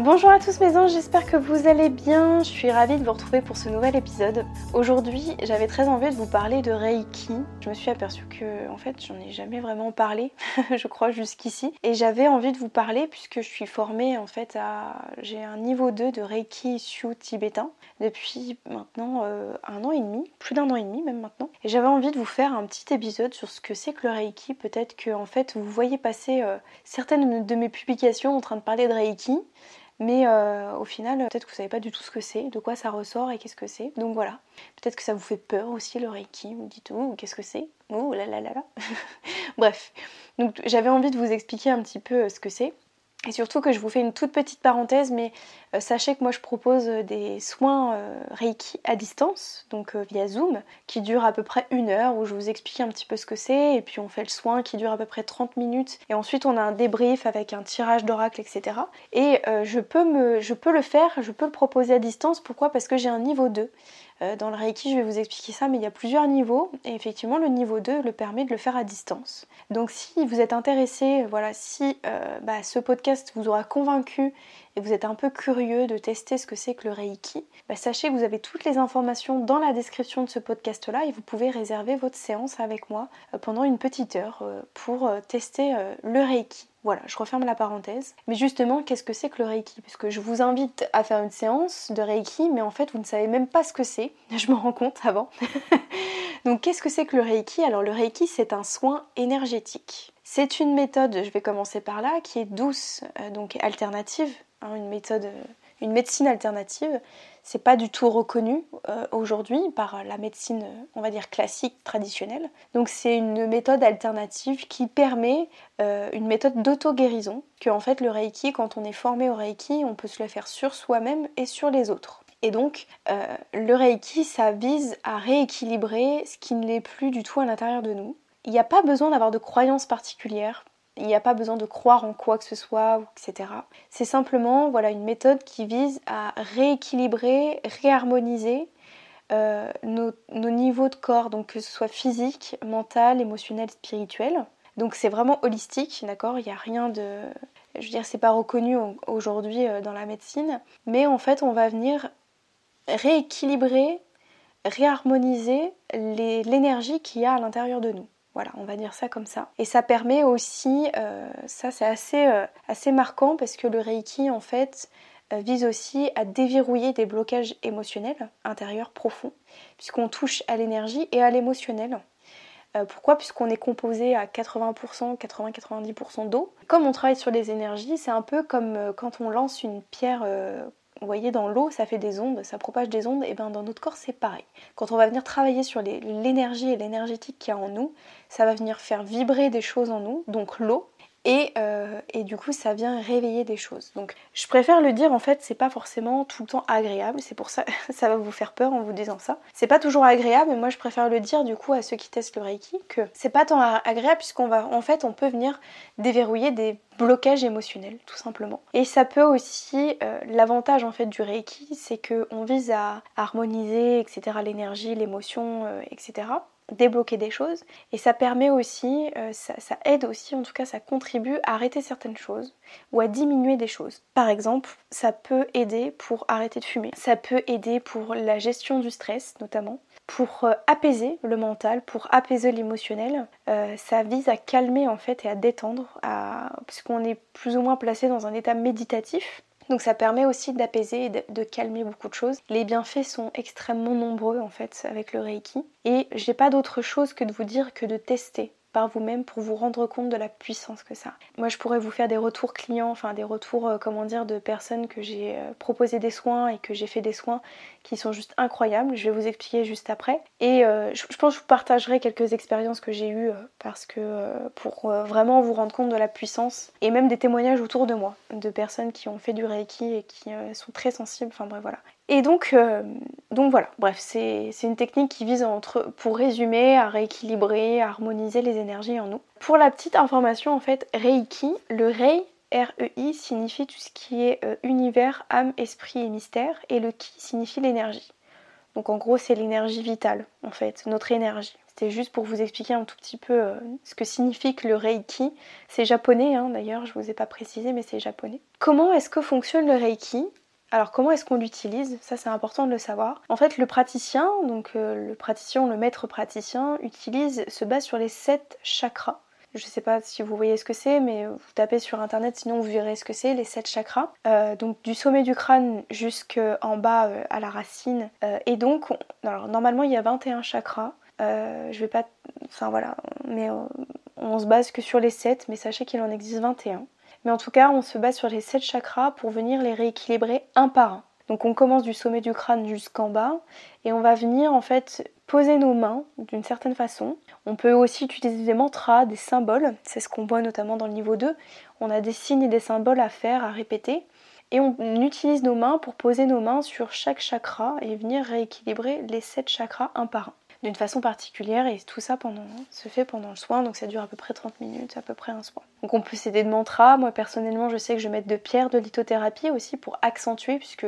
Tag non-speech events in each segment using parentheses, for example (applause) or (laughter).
Bonjour à tous mes anges, j'espère que vous allez bien. Je suis ravie de vous retrouver pour ce nouvel épisode. Aujourd'hui, j'avais très envie de vous parler de Reiki. Je me suis aperçue que, en fait, j'en ai jamais vraiment parlé, (laughs) je crois, jusqu'ici. Et j'avais envie de vous parler puisque je suis formée, en fait, à. J'ai un niveau 2 de Reiki Shu tibétain depuis maintenant euh, un an et demi, plus d'un an et demi même maintenant. Et j'avais envie de vous faire un petit épisode sur ce que c'est que le Reiki. Peut-être que, en fait, vous voyez passer euh, certaines de mes publications en train de parler de Reiki. Mais euh, au final, peut-être que vous savez pas du tout ce que c'est, de quoi ça ressort et qu'est-ce que c'est. Donc voilà. Peut-être que ça vous fait peur aussi le Reiki. Vous dites ouh qu'est-ce que c'est? Ouh là là là là. (laughs) Bref. Donc j'avais envie de vous expliquer un petit peu euh, ce que c'est. Et surtout que je vous fais une toute petite parenthèse, mais euh, sachez que moi je propose euh, des soins euh, Reiki à distance, donc via Zoom, qui durent à peu près une heure, où je vous explique un petit peu ce que c'est, et puis on fait le soin qui dure à peu près 30 minutes, et ensuite on a un débrief avec un tirage d'oracle, etc. Et je, peux me, je peux le faire, je peux le proposer à distance, pourquoi? Parce que j'ai un niveau 2. Dans le Reiki, je vais vous expliquer ça, mais il y a plusieurs niveaux et effectivement, le niveau 2 le permet de le faire à distance. Donc, si vous êtes intéressé, voilà, si bah, ce podcast vous aura convaincu et vous êtes un peu curieux de tester ce que c'est que le Reiki, bah, sachez que vous avez toutes les informations dans la description de ce podcast-là et vous pouvez réserver votre séance avec moi euh, pendant une petite heure euh, pour euh, tester le Reiki. Voilà, je referme la parenthèse. Mais justement, qu'est-ce que c'est que le Reiki? Puisque je vous invite à faire une séance de Reiki, mais en fait, vous ne savez même pas ce que c'est. (laughs) Je me rends compte avant. (laughs) Donc, qu'est-ce que c'est que le Reiki? Alors, le Reiki, c'est un soin énergétique. C'est une méthode, je vais commencer par là, qui est douce, donc alternative Hein, une méthode, une médecine alternative. C'est pas du tout reconnu euh, aujourd'hui par la médecine, on va dire classique, traditionnelle. Donc c'est une méthode alternative qui permet euh, une méthode d'auto-guérison. Que en fait le Reiki, quand on est formé au Reiki, on peut se le faire sur soi-même et sur les autres. Et donc, euh, le Reiki, ça vise à rééquilibrer ce qui ne l'est plus du tout à l'intérieur de nous. Il n'y a pas besoin d'avoir de croyances particulières il n'y a pas besoin de croire en quoi que ce soit, etc. C'est simplement voilà, une méthode qui vise à rééquilibrer, réharmoniser euh, nos, niveaux de corps, donc que ce soit physique, mental, émotionnel, spirituel. Donc c'est vraiment holistique, d'accord? Il n'y a rien de... Je veux dire, c'est pas reconnu aujourd'hui euh, dans la médecine, mais en fait on va venir rééquilibrer, réharmoniser l'énergie qu'il y a à l'intérieur de nous. Voilà, on va dire ça comme ça. Et ça permet aussi, euh, ça c'est assez, euh, assez marquant parce que le Reiki en fait euh, vise aussi à déverrouiller des blocages émotionnels intérieurs profonds, puisqu'on touche à l'énergie et à l'émotionnel. pourquoi? Puisqu'on est composé à 80%, 80-90% d'eau. Comme on travaille sur les énergies, c'est un peu comme quand on lance une pierre vous voyez, dans l'eau, ça fait des ondes, ça propage des ondes, et bien dans notre corps, c'est pareil. Quand on va venir travailler sur l'énergie et l'énergétique qu'il y a en nous, ça va venir faire vibrer des choses en nous, donc l'eau, euh, et, du coup ça vient réveiller des choses. Donc je préfère le dire en fait c'est pas forcément tout le temps agréable, c'est pour ça (laughs) ça va vous faire peur en vous disant ça. C'est pas toujours agréable mais moi je préfère le dire du coup à ceux qui testent le Reiki que c'est pas tant agréable puisqu'on va en fait on peut venir déverrouiller des blocages émotionnels tout simplement. Et ça peut aussi euh, l'avantage en fait du Reiki c'est que on vise à harmoniser etc l'énergie, l'émotion euh, etc débloquer des choses et ça permet aussi, euh, ça, aide aussi, en tout cas ça contribue à arrêter certaines choses ou à diminuer des choses. Par exemple, ça peut aider pour arrêter de fumer, ça peut aider pour la gestion du stress notamment, pour euh, apaiser le mental, pour apaiser l'émotionnel. Euh, ça vise à calmer en fait et à détendre, puisqu'on est plus ou moins placé dans un état méditatif. Donc ça permet aussi d'apaiser et de, calmer beaucoup de choses. Les bienfaits sont extrêmement nombreux en fait avec le Reiki. Et j'ai pas d'autre chose que de vous dire que de tester. Vous-même pour vous rendre compte de la puissance que ça. Moi, je pourrais vous faire des retours clients, enfin des retours, euh, comment dire, de personnes que j'ai euh, proposé des soins et que j'ai fait des soins qui sont juste incroyables. Je vais vous expliquer juste après. Et euh, je, pense que je vous partagerai quelques expériences que j'ai eues parce que pour vraiment vous rendre compte de la puissance et même des témoignages autour de moi de personnes qui ont fait du Reiki et qui sont très sensibles. Enfin bref, voilà. Et donc, euh, donc voilà, bref, c'est une technique qui vise, entre, pour résumer, à rééquilibrer, à harmoniser les énergies en nous. Pour la petite information, en fait, Reiki, le Rei, R-E-I, signifie tout ce qui est euh, univers, âme, esprit et mystère, et le Ki signifie l'énergie. Donc en gros, c'est l'énergie vitale, en fait, notre énergie. C'était juste pour vous expliquer un tout petit peu euh, ce que signifie le Reiki. C'est japonais, hein, d'ailleurs, je ne vous ai pas précisé, mais c'est japonais. Comment est-ce que fonctionne le Reiki? Alors comment est-ce qu'on l'utilise? Ça c'est important de le savoir. En fait le praticien, donc euh, le praticien, le maître praticien, utilise, se base sur les sept chakras. Je ne sais pas si vous voyez ce que c'est, mais vous tapez sur internet, sinon vous verrez ce que c'est, les sept chakras. Euh, donc du sommet du crâne jusqu'en bas euh, à la racine. et donc, normalement il y a 21 chakras. je vais pas. Enfin voilà, mais on se base que sur les 7, mais sachez qu'il en existe 21. Mais en tout cas, on se base sur les 7 chakras pour venir les rééquilibrer un par un. Donc on commence du sommet du crâne jusqu'en bas et on va venir en fait poser nos mains d'une certaine façon. On peut aussi utiliser des mantras, des symboles, c'est ce qu'on voit notamment dans le niveau 2. On a des signes et des symboles à faire, à répéter. Et on utilise nos mains pour poser nos mains sur chaque chakra et venir rééquilibrer les 7 chakras un par un d'une façon particulière et tout ça pendant, se fait pendant le soin, donc ça dure à peu près 30 minutes, à peu près un soin. Donc on peut s'aider de mantras, moi personnellement je sais que je vais mettre de pierres de lithothérapie aussi pour accentuer puisque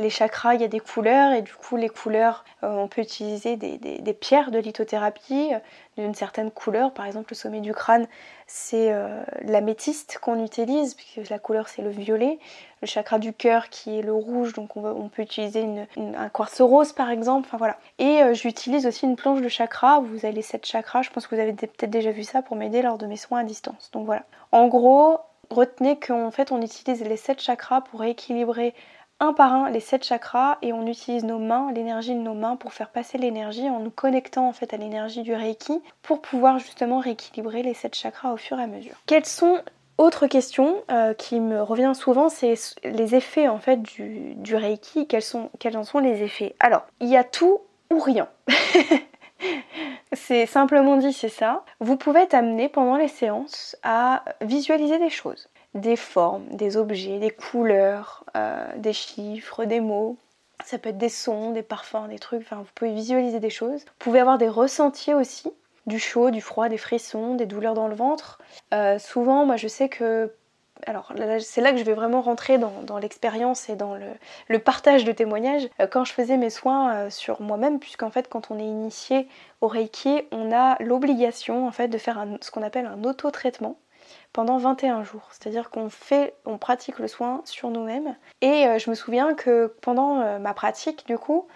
les chakras, il y a des couleurs et du coup les couleurs, euh, on peut utiliser des, pierres de lithothérapie euh, d'une certaine couleur. Par exemple, le sommet du crâne, c'est euh, l'améthyste qu'on utilise puisque la couleur c'est le violet. Le chakra du cœur qui est le rouge, donc on, peut utiliser un quartz rose par exemple. Enfin voilà. Et j'utilise aussi une planche de chakra. Vous avez les 7 chakras. Je pense que vous avez peut-être déjà vu ça pour m'aider lors de mes soins à distance. Donc voilà. En gros, retenez qu'en fait on utilise les 7 chakras pour équilibrer un par un les sept chakras et on utilise nos mains, l'énergie de nos mains pour faire passer l'énergie en nous connectant en fait à l'énergie du Reiki pour pouvoir justement rééquilibrer les sept chakras au fur et à mesure. Quelles sont autre question euh, qui me revient souvent, c'est les effets en fait du, du Reiki. Quels, sont, quels en sont les effets? Alors, il y a tout ou rien. (laughs) c'est simplement dit, c'est ça. Vous pouvez être amené pendant les séances à visualiser des choses des formes, des objets, des couleurs, euh, des chiffres, des mots. Ça peut être des sons, des parfums, des trucs, enfin vous pouvez visualiser des choses. Vous pouvez avoir des ressentis aussi, du chaud, du froid, des frissons, des douleurs dans le ventre. Euh, souvent, moi je sais que alors c'est là que je vais vraiment rentrer dans, l'expérience et dans le, partage de témoignages. Euh, quand je faisais mes soins sur moi-même, puisqu'en fait quand on est initié au Reiki, on a l'obligation en fait de faire ce qu'on appelle un auto-traitement pendant 21 jours. C'est-à-dire qu'on fait, on pratique le soin sur nous-mêmes. Et euh, je me souviens que pendant euh, ma pratique, du coup,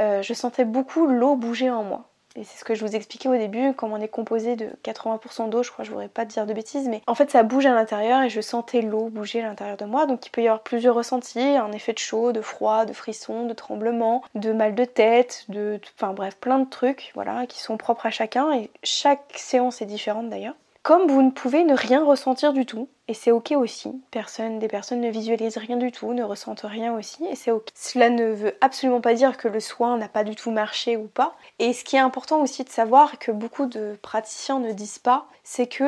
euh, je sentais beaucoup l'eau bouger en moi. Et c'est ce que je vous expliquais au début, comme on est composé de 80% d'eau, je crois, je voudrais pas dire de bêtises, mais en fait ça bouge à l'intérieur et je sentais l'eau bouger à l'intérieur de moi. Donc il peut y avoir plusieurs ressentis, un effet de chaud, de froid, de frisson, de tremblement, de mal de tête, de. Enfin bref, plein de trucs, voilà, qui sont propres à chacun et chaque séance est différente d'ailleurs. Comme vous ne pouvez ne rien ressentir du tout, et c'est ok aussi, personne, des personnes ne visualisent rien du tout, ne ressentent rien aussi, et c'est ok. Cela ne veut absolument pas dire que le soin n'a pas du tout marché ou pas. Et ce qui est important aussi de savoir, que beaucoup de praticiens ne disent pas, c'est que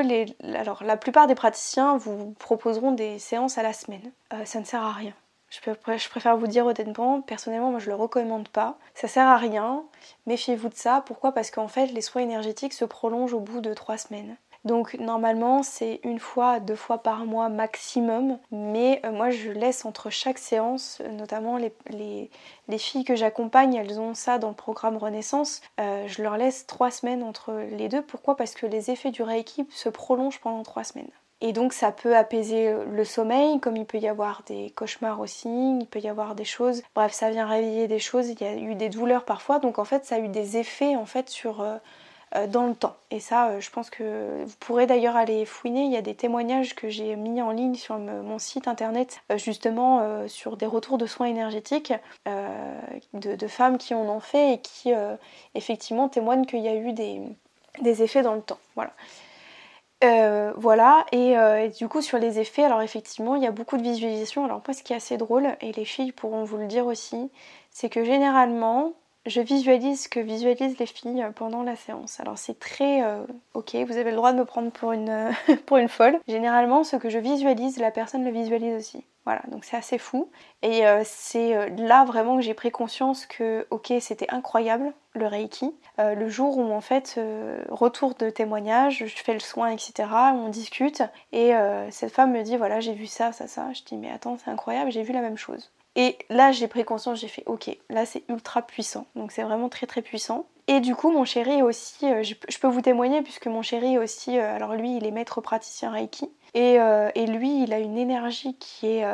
alors, la plupart des praticiens vous proposeront des séances à la semaine. Euh, ça ne sert à rien. Je, préfère vous dire honnêtement, personnellement, moi je le recommande pas. Ça sert à rien. Méfiez-vous de ça. Pourquoi? Parce qu'en fait, les soins énergétiques se prolongent au bout de trois semaines. Donc normalement c'est une fois, deux fois par mois maximum, mais euh, moi je laisse entre chaque séance, euh, notamment les, filles que j'accompagne, elles ont ça dans le programme Renaissance, euh, je leur laisse trois semaines entre les deux. Pourquoi? Parce que les effets du Reiki se prolongent pendant trois semaines. Et donc ça peut apaiser le sommeil, comme il peut y avoir des cauchemars aussi, il peut y avoir des choses. Bref, ça vient réveiller des choses. Il y a eu des douleurs parfois, donc en fait ça a eu des effets en fait sur dans le temps. Et ça, euh, je pense que vous pourrez d'ailleurs aller fouiner. Il y a des témoignages que j'ai mis en ligne sur mon site internet, euh, justement sur des retours de soins énergétiques de, femmes qui en ont fait et qui effectivement témoignent qu'il y a eu des, effets dans le temps. Voilà. Euh, voilà, et, et, du coup sur les effets, alors effectivement il y a beaucoup de visualisation. Alors moi ce qui est assez drôle, et les filles pourront vous le dire aussi, c'est que généralement je visualise ce que visualisent les filles pendant la séance. Alors c'est très euh, ok, vous avez le droit de me prendre pour une, (laughs) pour une folle. Généralement, ce que je visualise, la personne le visualise aussi. Voilà, donc c'est assez fou. Et euh, c'est euh, là vraiment que j'ai pris conscience que, ok, c'était incroyable le Reiki. le jour où en fait, retour de témoignage, je fais le soin, etc., on discute, et cette femme me dit, voilà, j'ai vu ça, ça, ça. Je dis, mais attends, c'est incroyable, j'ai vu la même chose. Et là, j'ai pris conscience, j'ai fait ok, là c'est ultra puissant. Donc c'est vraiment très très puissant. Et du coup, mon chéri aussi, euh, je, peux vous témoigner puisque mon chéri aussi, euh, alors lui, il est maître praticien Reiki. Et, euh, lui, il a une énergie qui est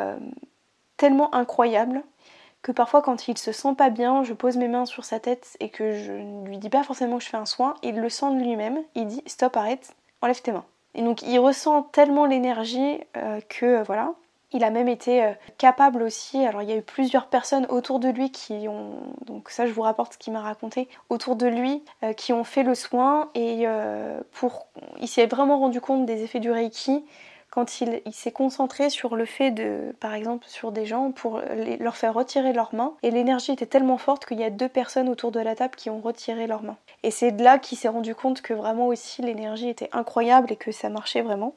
tellement incroyable que parfois quand il se sent pas bien, je pose mes mains sur sa tête et que je ne lui dis pas forcément que je fais un soin, il le sent de lui-même, il dit stop, arrête, enlève tes mains. Et donc il ressent tellement l'énergie que voilà, il a même été euh, capable aussi, alors il y a eu plusieurs personnes autour de lui qui ont, donc ça je vous rapporte ce qu'il m'a raconté, autour de lui euh, qui ont fait le soin et euh, pour, il s'est vraiment rendu compte des effets du Reiki quand il, s'est concentré sur le fait de, par exemple, sur des gens pour leur faire retirer leurs mains. Et l'énergie était tellement forte qu'il y a deux personnes autour de la table qui ont retiré leurs mains. Et c'est de là qu'il s'est rendu compte que vraiment aussi l'énergie était incroyable et que ça marchait vraiment.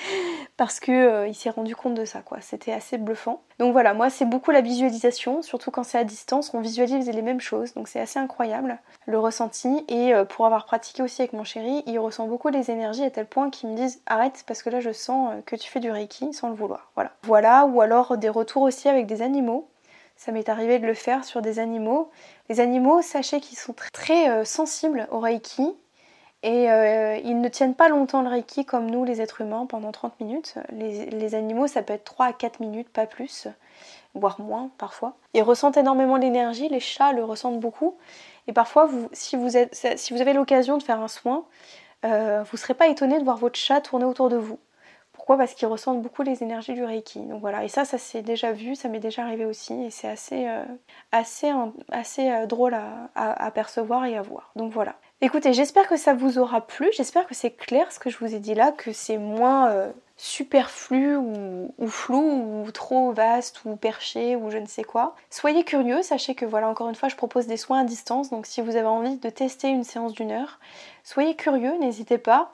(laughs) Parce que euh, s'est rendu compte de ça, quoi. C'était assez bluffant. Donc voilà, moi c'est beaucoup la visualisation, surtout quand c'est à distance, on visualise les mêmes choses, donc c'est assez incroyable le ressenti. Et euh, pour avoir pratiqué aussi avec mon chéri, il ressent beaucoup les énergies à tel point qu'il me disent arrête parce que là je sens euh, que tu fais du reiki sans le vouloir. Voilà. Voilà, ou alors des retours aussi avec des animaux. Ça m'est arrivé de le faire sur des animaux. Les animaux, sachez qu'ils sont très, euh, sensibles au reiki et euh, ils ne tiennent pas longtemps le reiki comme nous les êtres humains pendant 30 minutes. Les, animaux, ça peut être 3 à 4 minutes, pas plus, voire moins parfois. Ils ressentent énormément l'énergie, les chats le ressentent beaucoup. Et parfois, si, vous avez l'occasion de faire un soin, vous ne serez pas étonné de voir votre chat tourner autour de vous. Parce qu'ils ressentent beaucoup les énergies du Reiki. Donc voilà, et ça, ça s'est déjà vu, ça m'est déjà arrivé aussi, et c'est assez, euh, assez, euh, drôle à, percevoir et à voir. Donc voilà. Écoutez, j'espère que ça vous aura plu, j'espère que c'est clair ce que je vous ai dit là, que c'est moins euh, superflu ou, flou ou trop vaste ou perché ou je ne sais quoi. Soyez curieux, sachez que voilà, encore une fois, je propose des soins à distance, donc si vous avez envie de tester une séance d'une heure, soyez curieux, n'hésitez pas.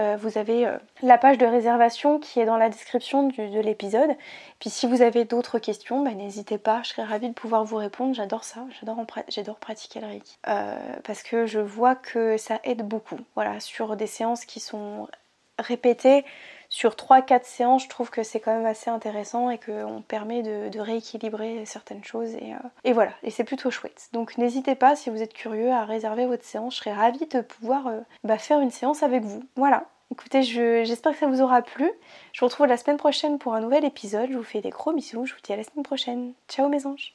Euh, vous avez euh, la page de réservation qui est dans la description de l'épisode. Puis si vous avez d'autres questions, bah, n'hésitez pas, je serais ravie de pouvoir vous répondre. J'adore ça, j'adore pratiquer le Reiki. Euh, parce que je vois que ça aide beaucoup. Voilà, sur des séances qui sont répétées, sur 3-4 séances, je trouve que c'est quand même assez intéressant et qu'on permet de, rééquilibrer certaines choses. Et, voilà, et c'est plutôt chouette. Donc n'hésitez pas, si vous êtes curieux, à réserver votre séance. Je serais ravie de pouvoir bah, faire une séance avec vous. Voilà. Écoutez, j'espère que ça vous aura plu. Je vous retrouve la semaine prochaine pour un nouvel épisode. Je vous fais des gros bisous. Je vous dis à la semaine prochaine. Ciao mes anges